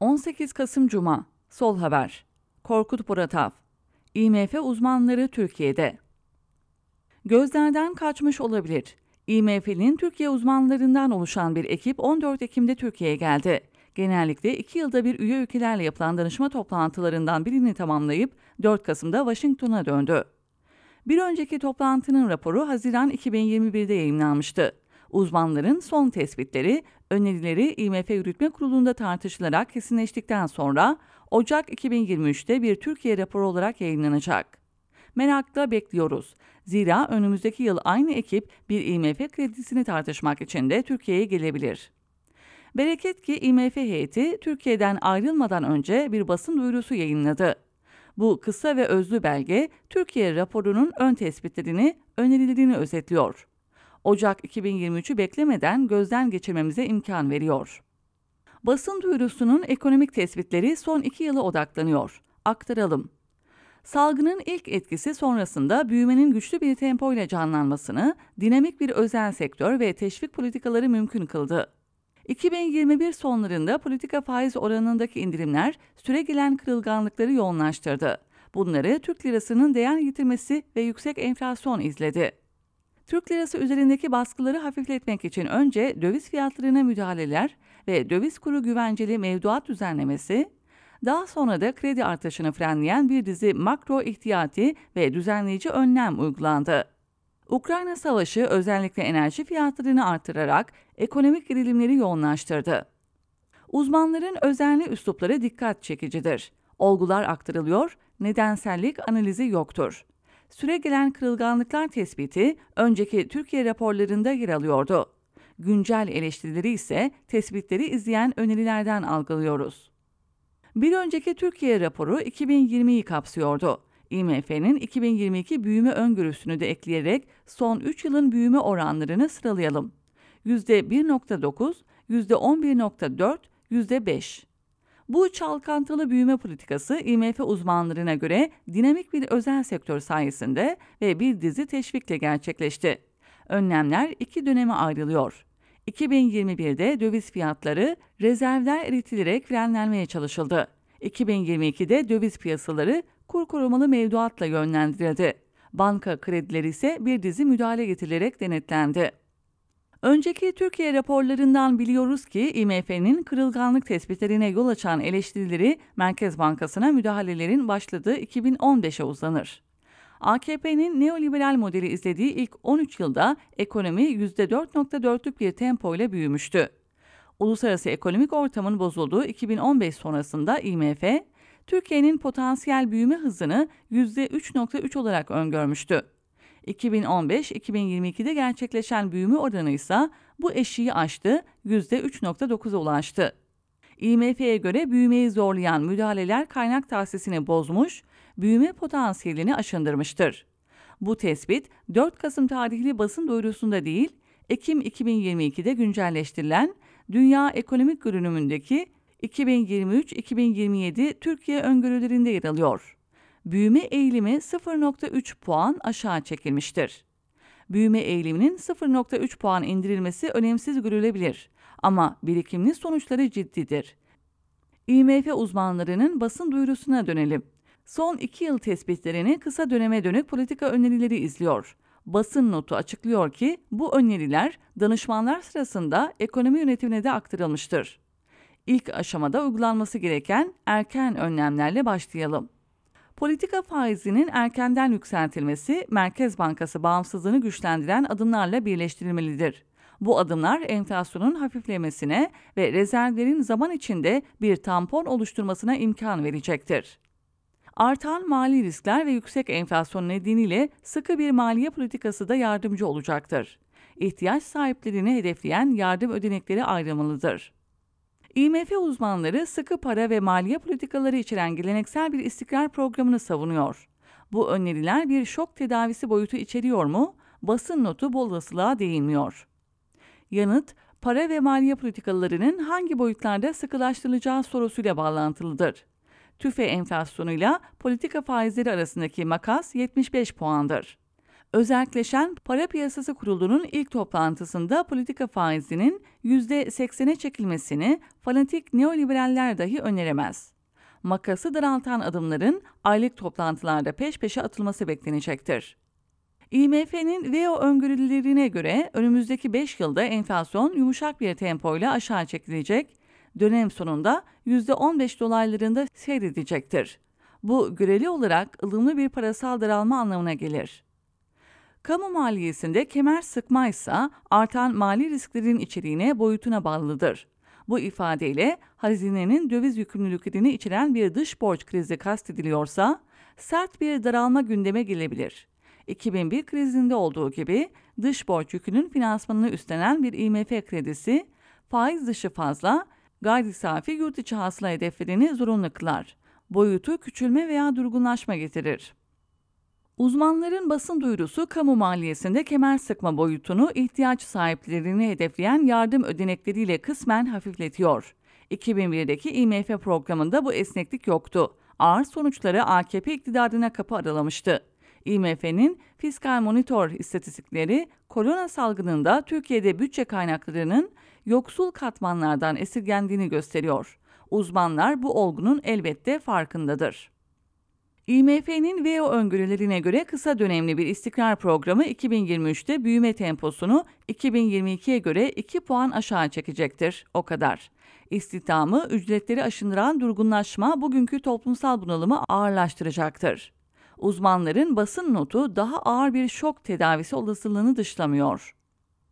18 Kasım Cuma Sol Haber Korkut Buratav IMF uzmanları Türkiye'de Gözlerden kaçmış olabilir. IMF'nin Türkiye uzmanlarından oluşan bir ekip 14 Ekim'de Türkiye'ye geldi. Genellikle iki yılda bir üye ülkelerle yapılan danışma toplantılarından birini tamamlayıp 4 Kasım'da Washington'a döndü. Bir önceki toplantının raporu Haziran 2021'de yayınlanmıştı. Uzmanların son tespitleri, önerileri IMF Yürütme Kurulu'nda tartışılarak kesinleştikten sonra Ocak 2023'te bir Türkiye raporu olarak yayınlanacak. Merakla bekliyoruz. Zira önümüzdeki yıl aynı ekip bir IMF kredisini tartışmak için de Türkiye'ye gelebilir. Bereket ki IMF heyeti Türkiye'den ayrılmadan önce bir basın duyurusu yayınladı. Bu kısa ve özlü belge Türkiye raporunun ön tespitlerini, önerilerini özetliyor. Ocak 2023'ü beklemeden gözden geçirmemize imkan veriyor. Basın duyurusunun ekonomik tespitleri son iki yıla odaklanıyor. Aktaralım. Salgının ilk etkisi sonrasında büyümenin güçlü bir tempoyla canlanmasını, dinamik bir özel sektör ve teşvik politikaları mümkün kıldı. 2021 sonlarında politika faiz oranındaki indirimler süregelen kırılganlıkları yoğunlaştırdı. Bunları Türk lirasının değer yitirmesi ve yüksek enflasyon izledi. Türk lirası üzerindeki baskıları hafifletmek için önce döviz fiyatlarına müdahaleler ve döviz kuru güvenceli mevduat düzenlemesi, daha sonra da kredi artışını frenleyen bir dizi makro ihtiyati ve düzenleyici önlem uygulandı. Ukrayna Savaşı özellikle enerji fiyatlarını artırarak ekonomik gerilimleri yoğunlaştırdı. Uzmanların özenli üslupları dikkat çekicidir. Olgular aktarılıyor, nedensellik analizi yoktur. Süre gelen kırılganlıklar tespiti önceki Türkiye raporlarında yer alıyordu. Güncel eleştirileri ise tespitleri izleyen önerilerden algılıyoruz. Bir önceki Türkiye raporu 2020'yi kapsıyordu. IMF'nin 2022 büyüme öngörüsünü de ekleyerek son 3 yılın büyüme oranlarını sıralayalım. %1.9, %11.4, %5. Bu çalkantılı büyüme politikası IMF uzmanlarına göre dinamik bir özel sektör sayesinde ve bir dizi teşvikle gerçekleşti. Önlemler iki döneme ayrılıyor. 2021'de döviz fiyatları rezervler eritilerek frenlenmeye çalışıldı. 2022'de döviz piyasaları kur korumalı mevduatla yönlendirildi. Banka kredileri ise bir dizi müdahale getirilerek denetlendi. Önceki Türkiye raporlarından biliyoruz ki IMF'nin kırılganlık tespitlerine yol açan eleştirileri Merkez Bankası'na müdahalelerin başladığı 2015'e uzanır. AKP'nin neoliberal modeli izlediği ilk 13 yılda ekonomi %4.4'lük bir tempo ile büyümüştü. Uluslararası ekonomik ortamın bozulduğu 2015 sonrasında IMF, Türkiye'nin potansiyel büyüme hızını %3.3 olarak öngörmüştü. 2015-2022'de gerçekleşen büyüme oranı ise bu eşiği aştı, %3.9'a ulaştı. IMF'ye göre büyümeyi zorlayan müdahaleler kaynak tahsisini bozmuş, büyüme potansiyelini aşındırmıştır. Bu tespit 4 Kasım tarihli basın duyurusunda değil, Ekim 2022'de güncelleştirilen Dünya Ekonomik Görünümündeki 2023-2027 Türkiye öngörülerinde yer alıyor. Büyüme eğilimi 0.3 puan aşağı çekilmiştir. Büyüme eğiliminin 0.3 puan indirilmesi önemsiz görülebilir ama birikimli sonuçları ciddidir. IMF uzmanlarının basın duyurusuna dönelim. Son iki yıl tespitlerini kısa döneme dönük politika önerileri izliyor. Basın notu açıklıyor ki bu öneriler danışmanlar sırasında ekonomi yönetimine de aktarılmıştır. İlk aşamada uygulanması gereken erken önlemlerle başlayalım. Politika faizinin erkenden yükseltilmesi Merkez Bankası bağımsızlığını güçlendiren adımlarla birleştirilmelidir. Bu adımlar enflasyonun hafiflemesine ve rezervlerin zaman içinde bir tampon oluşturmasına imkan verecektir. Artan mali riskler ve yüksek enflasyon nedeniyle sıkı bir maliye politikası da yardımcı olacaktır. İhtiyaç sahiplerini hedefleyen yardım ödenekleri ayrılmalıdır. IMF uzmanları sıkı para ve maliye politikaları içeren geleneksel bir istikrar programını savunuyor. Bu öneriler bir şok tedavisi boyutu içeriyor mu? Basın notu bol olasılığa değinmiyor. Yanıt, para ve maliye politikalarının hangi boyutlarda sıkılaştırılacağı sorusuyla bağlantılıdır. TÜFE enflasyonuyla politika faizleri arasındaki makas 75 puandır. Özelleşen Para Piyasası Kurulu'nun ilk toplantısında politika faizinin %80'e çekilmesini fanatik neoliberaller dahi öneremez. Makası daraltan adımların aylık toplantılarda peş peşe atılması beklenecektir. IMF'nin VEO öngörülerine göre önümüzdeki 5 yılda enflasyon yumuşak bir tempoyla aşağı çekilecek, dönem sonunda %15 dolaylarında seyredecektir. Bu göreli olarak ılımlı bir parasal daralma anlamına gelir. Kamu maliyesinde kemer sıkma ise artan mali risklerin içeriğine boyutuna bağlıdır. Bu ifadeyle hazinenin döviz yükümlülüklerini içeren bir dış borç krizi kastediliyorsa sert bir daralma gündeme gelebilir. 2001 krizinde olduğu gibi dış borç yükünün finansmanını üstlenen bir IMF kredisi faiz dışı fazla gayri safi yurt içi hasıla hedeflerini zorunlu kılar. Boyutu küçülme veya durgunlaşma getirir. Uzmanların basın duyurusu kamu maliyesinde kemer sıkma boyutunu ihtiyaç sahiplerini hedefleyen yardım ödenekleriyle kısmen hafifletiyor. 2001'deki IMF programında bu esneklik yoktu. Ağır sonuçları AKP iktidarına kapı aralamıştı. IMF'nin fiskal monitor istatistikleri korona salgınında Türkiye'de bütçe kaynaklarının yoksul katmanlardan esirgendiğini gösteriyor. Uzmanlar bu olgunun elbette farkındadır. IMF'nin VEO öngörülerine göre kısa dönemli bir istikrar programı 2023'te büyüme temposunu 2022'ye göre 2 puan aşağı çekecektir. O kadar. İstihdamı, ücretleri aşındıran durgunlaşma bugünkü toplumsal bunalımı ağırlaştıracaktır. Uzmanların basın notu daha ağır bir şok tedavisi olasılığını dışlamıyor.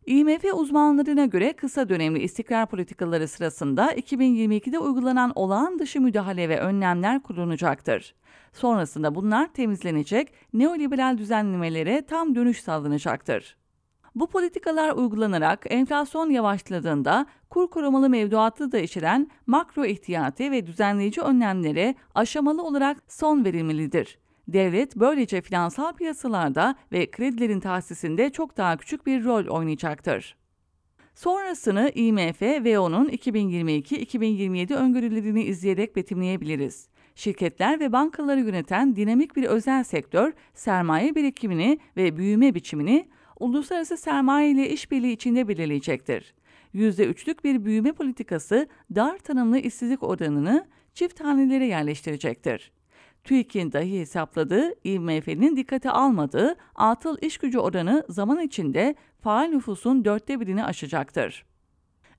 IMF uzmanlarına göre kısa dönemli istikrar politikaları sırasında 2022'de uygulanan olağan dışı müdahale ve önlemler kullanacaktır. Sonrasında bunlar temizlenecek, neoliberal düzenlemelere tam dönüş sağlanacaktır. Bu politikalar uygulanarak enflasyon yavaşladığında kur korumalı mevduatı da içeren makro ihtiyati ve düzenleyici önlemlere aşamalı olarak son verilmelidir. Devlet böylece finansal piyasalarda ve kredilerin tahsisinde çok daha küçük bir rol oynayacaktır. Sonrasını IMF ve onun 2022-2027 öngörülerini izleyerek betimleyebiliriz. Şirketler ve bankaları yöneten dinamik bir özel sektör sermaye birikimini ve büyüme biçimini uluslararası sermaye ile işbirliği içinde belirleyecektir. %3'lük bir büyüme politikası dar tanımlı işsizlik oranını çift hanelere yerleştirecektir. TÜİK'in dahi hesapladığı, IMF'nin dikkate almadığı atıl iş gücü oranı zaman içinde faal nüfusun dörtte birini aşacaktır.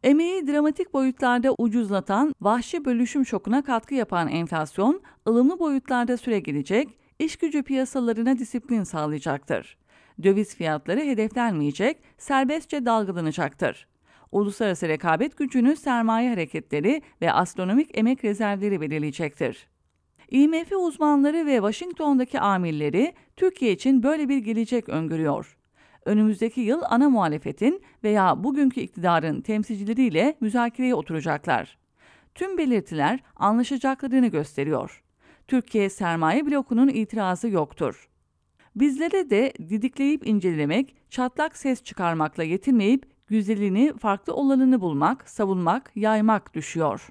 Emeği dramatik boyutlarda ucuzlatan, vahşi bölüşüm şokuna katkı yapan enflasyon, ılımlı boyutlarda süre gelecek, iş gücü piyasalarına disiplin sağlayacaktır. Döviz fiyatları hedeflenmeyecek, serbestçe dalgalanacaktır. Uluslararası rekabet gücünü sermaye hareketleri ve astronomik emek rezervleri belirleyecektir. IMF uzmanları ve Washington'daki amirleri Türkiye için böyle bir gelecek öngörüyor. Önümüzdeki yıl ana muhalefetin veya bugünkü iktidarın temsilcileriyle müzakereye oturacaklar. Tüm belirtiler anlaşacaklarını gösteriyor. Türkiye sermaye blokunun itirazı yoktur. Bizlere de didikleyip incelemek, çatlak ses çıkarmakla yetinmeyip güzelini, farklı olanını bulmak, savunmak, yaymak düşüyor.